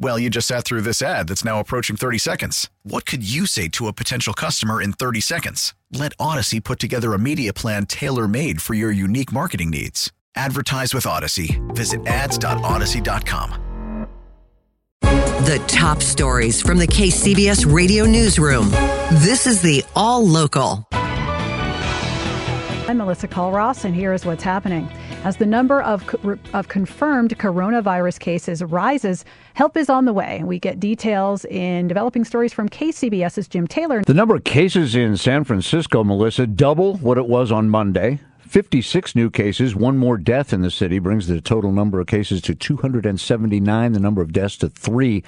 Well, you just sat through this ad that's now approaching 30 seconds. What could you say to a potential customer in 30 seconds? Let Audacy put together a media plan tailor made for your unique marketing needs. Advertise with Audacy. Visit ads.audacy.com. The top stories from the KCBS radio newsroom. This is the All Local. I'm Melissa Culross, and here is what's happening. As the number of, of confirmed coronavirus cases rises, help is on the way. We get details in developing stories from KCBS's Jim Taylor. The number of cases in San Francisco, Melissa, double what it was on Monday. 56 new cases, one more death in the city brings the total number of cases to 279, the number of deaths to three.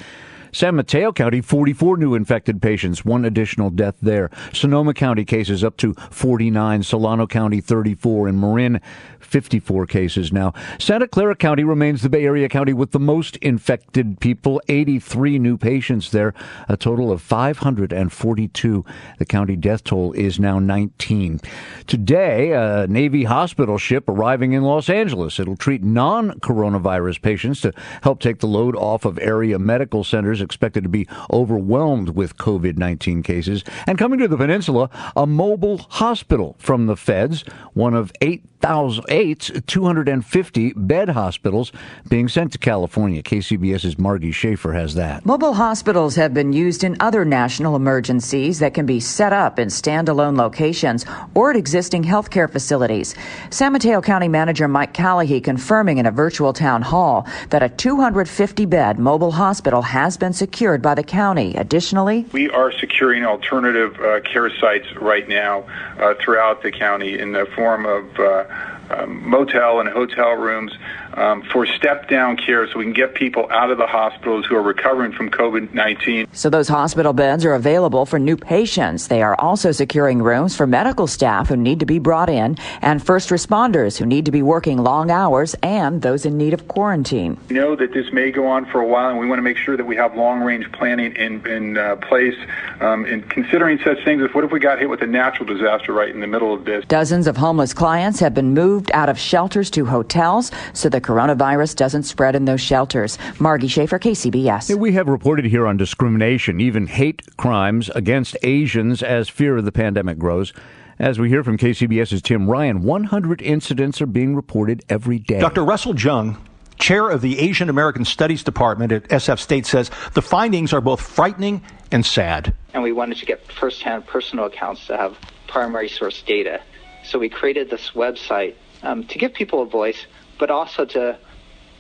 San Mateo County, 44 new infected patients, one additional death there. Sonoma County cases up to 49, Solano County 34, and Marin 54 cases now. Santa Clara County remains the Bay Area county with the most infected people, 83 new patients there, a total of 542. The county death toll is now 19. Today, a Navy hospital ship arriving in Los Angeles. It'll treat non-coronavirus patients to help take the load off of area medical centers expected to be overwhelmed with COVID-19 cases. And coming to the peninsula, a mobile hospital from the feds, one of 8,000 250 bed hospitals being sent to California. KCBS's Margie Shafer has that. Mobile hospitals have been used in other national emergencies that can be set up in standalone locations or at existing healthcare facilities. San Mateo County Manager Mike Callagy confirming in a virtual town hall that a 250 bed mobile hospital has been secured by the county. Additionally, we are securing alternative uh, care sites right now uh, throughout the county in the form of uh, um, motel and hotel rooms um, for step down care so we can get people out of the hospitals who are recovering from COVID 19. So those hospital beds are available for new patients. They are also securing rooms for medical staff who need to be brought in and first responders who need to be working long hours and those in need of quarantine. We know that this may go on for a while and we want to make sure that we have long range planning in, in uh, place um, in considering such things as what if we got hit with a natural disaster right in the middle of this. Dozens of homeless clients have been moved out of shelters to hotels so the coronavirus doesn't spread in those shelters. Margie Shafer, KCBS. We have reported here on discrimination, even hate crimes against Asians as fear of the pandemic grows. As we hear from KCBS's Tim Ryan, 100 incidents are being reported every day. Dr. Russell Jeung, chair of the Asian American Studies Department at SF State, says the findings are both frightening and sad. And we wanted to get firsthand personal accounts to have primary source data. So we created this website um, to give people a voice, but also to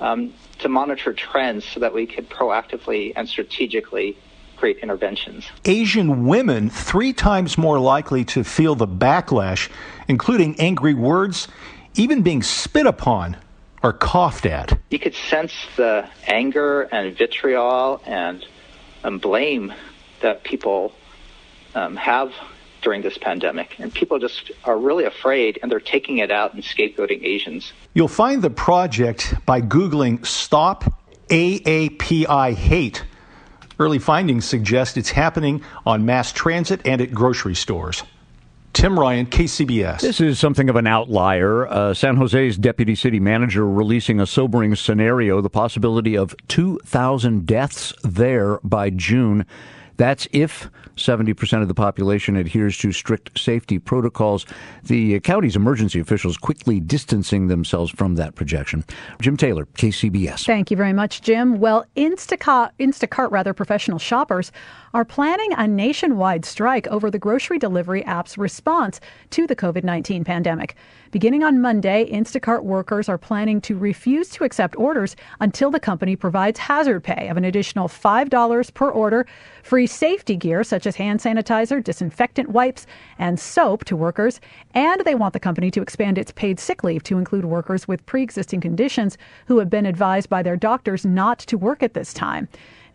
um, to monitor trends so that we could proactively and strategically create interventions. Asian women three times more likely to feel the backlash, including angry words, even being spit upon or coughed at. You could sense the anger and vitriol and, and blame that people um, have during this pandemic. And people just are really afraid and they're taking it out and scapegoating Asians. You'll find the project by Googling Stop AAPI Hate. Early findings suggest it's happening on mass transit and at grocery stores. Tim Ryan, KCBS. This is something of an outlier. Uh, San Jose's deputy city manager releasing a sobering scenario the possibility of 2,000 deaths there by June. That's if 70% of the population adheres to strict safety protocols. The county's emergency officials quickly distancing themselves from that projection. Jim Taylor, KCBS. Thank you very much, Jim. Well, Instacart, Instacart rather, professional shoppers are planning a nationwide strike over the grocery delivery app's response to the COVID 19 pandemic. Beginning on Monday, Instacart workers are planning to refuse to accept orders until the company provides hazard pay of an additional $5 per order, free safety gear such as hand sanitizer, disinfectant wipes, and soap to workers, and they want the company to expand its paid sick leave to include workers with pre existing conditions who have been advised by their doctors not to work at this time.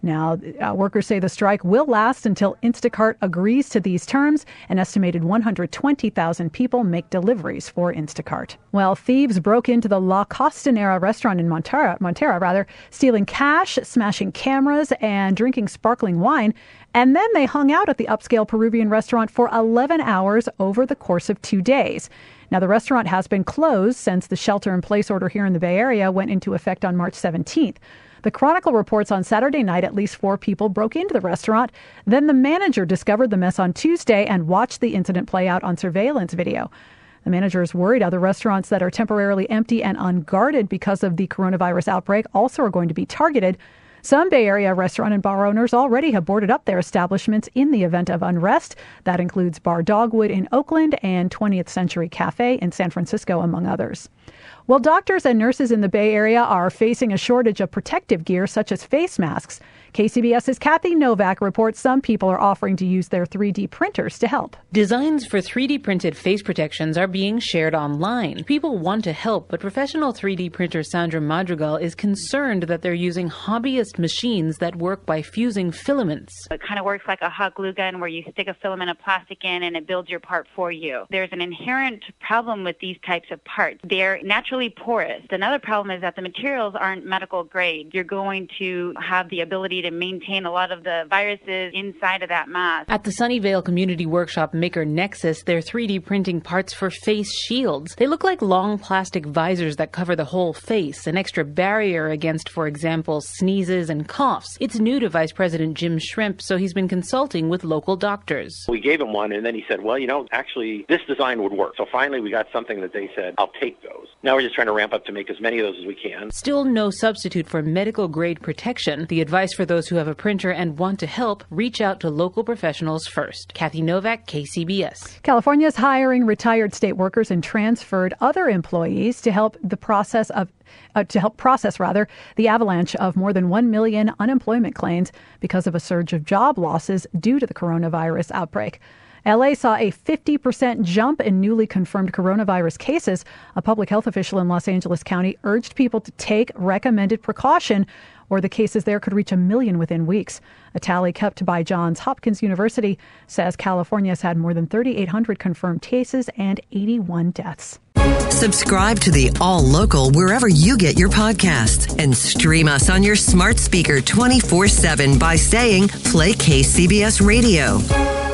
Now, uh, workers say the strike will last until Instacart agrees to these terms. An estimated 120,000 people make deliveries for Instacart. Well, thieves broke into the La Costanera restaurant in Montera, Montara rather, stealing cash, smashing cameras, and drinking sparkling wine. And then they hung out at the upscale Peruvian restaurant for 11 hours over the course of two days. Now, the restaurant has been closed since the shelter in place order here in the Bay Area went into effect on March 17th. The Chronicle reports on Saturday night at least four people broke into the restaurant. Then the manager discovered the mess on Tuesday and watched the incident play out on surveillance video. The manager is worried other restaurants that are temporarily empty and unguarded because of the coronavirus outbreak also are going to be targeted. Some Bay Area restaurant and bar owners already have boarded up their establishments in the event of unrest. That includes Bar Dogwood in Oakland and 20th Century Cafe in San Francisco, among others. Well, doctors and nurses in the Bay Area are facing a shortage of protective gear such as face masks. KCBS's Kathy Novak reports some people are offering to use their 3D printers to help. Designs for 3D printed face protections are being shared online. People want to help, but professional 3D printer Sandra Madrigal is concerned that they're using hobbyist machines that work by fusing filaments. It kind of works like a hot glue gun where you stick a filament of plastic in and it builds your part for you. There's an inherent problem with these types of parts. They're naturally porous. Another problem is that the materials aren't medical grade. You're going to have the ability to maintain a lot of the viruses inside of that mask. At the Sunnyvale Community Workshop Maker Nexus, they're 3D printing parts for face shields. They look like long plastic visors that cover the whole face, an extra barrier against, for example, sneezes and coughs. It's new to Vice President Jim Shrimp, so he's been consulting with local doctors. We gave him one, and then he said, well, you know, actually, this design would work. So finally, we got something that they said, I'll take those. Now we're just trying to ramp up to make as many of those as we can. Still no substitute for medical grade protection. The advice for those who have a printer and want to help, reach out to local professionals first. Kathy Novak, KCBS. California is hiring retired state workers and transferred other employees to help the process of uh, to help process rather the avalanche of more than 1 million unemployment claims because of a surge of job losses due to the coronavirus outbreak. LA saw a 50% jump in newly confirmed coronavirus cases. A public health official in Los Angeles County urged people to take recommended precaution or the cases there could reach a million within weeks. A tally kept by Johns Hopkins University says California has had more than 3,800 confirmed cases and 81 deaths. Subscribe to the All Local wherever you get your podcasts and stream us on your smart speaker 24 7 by saying Play KCBS Radio.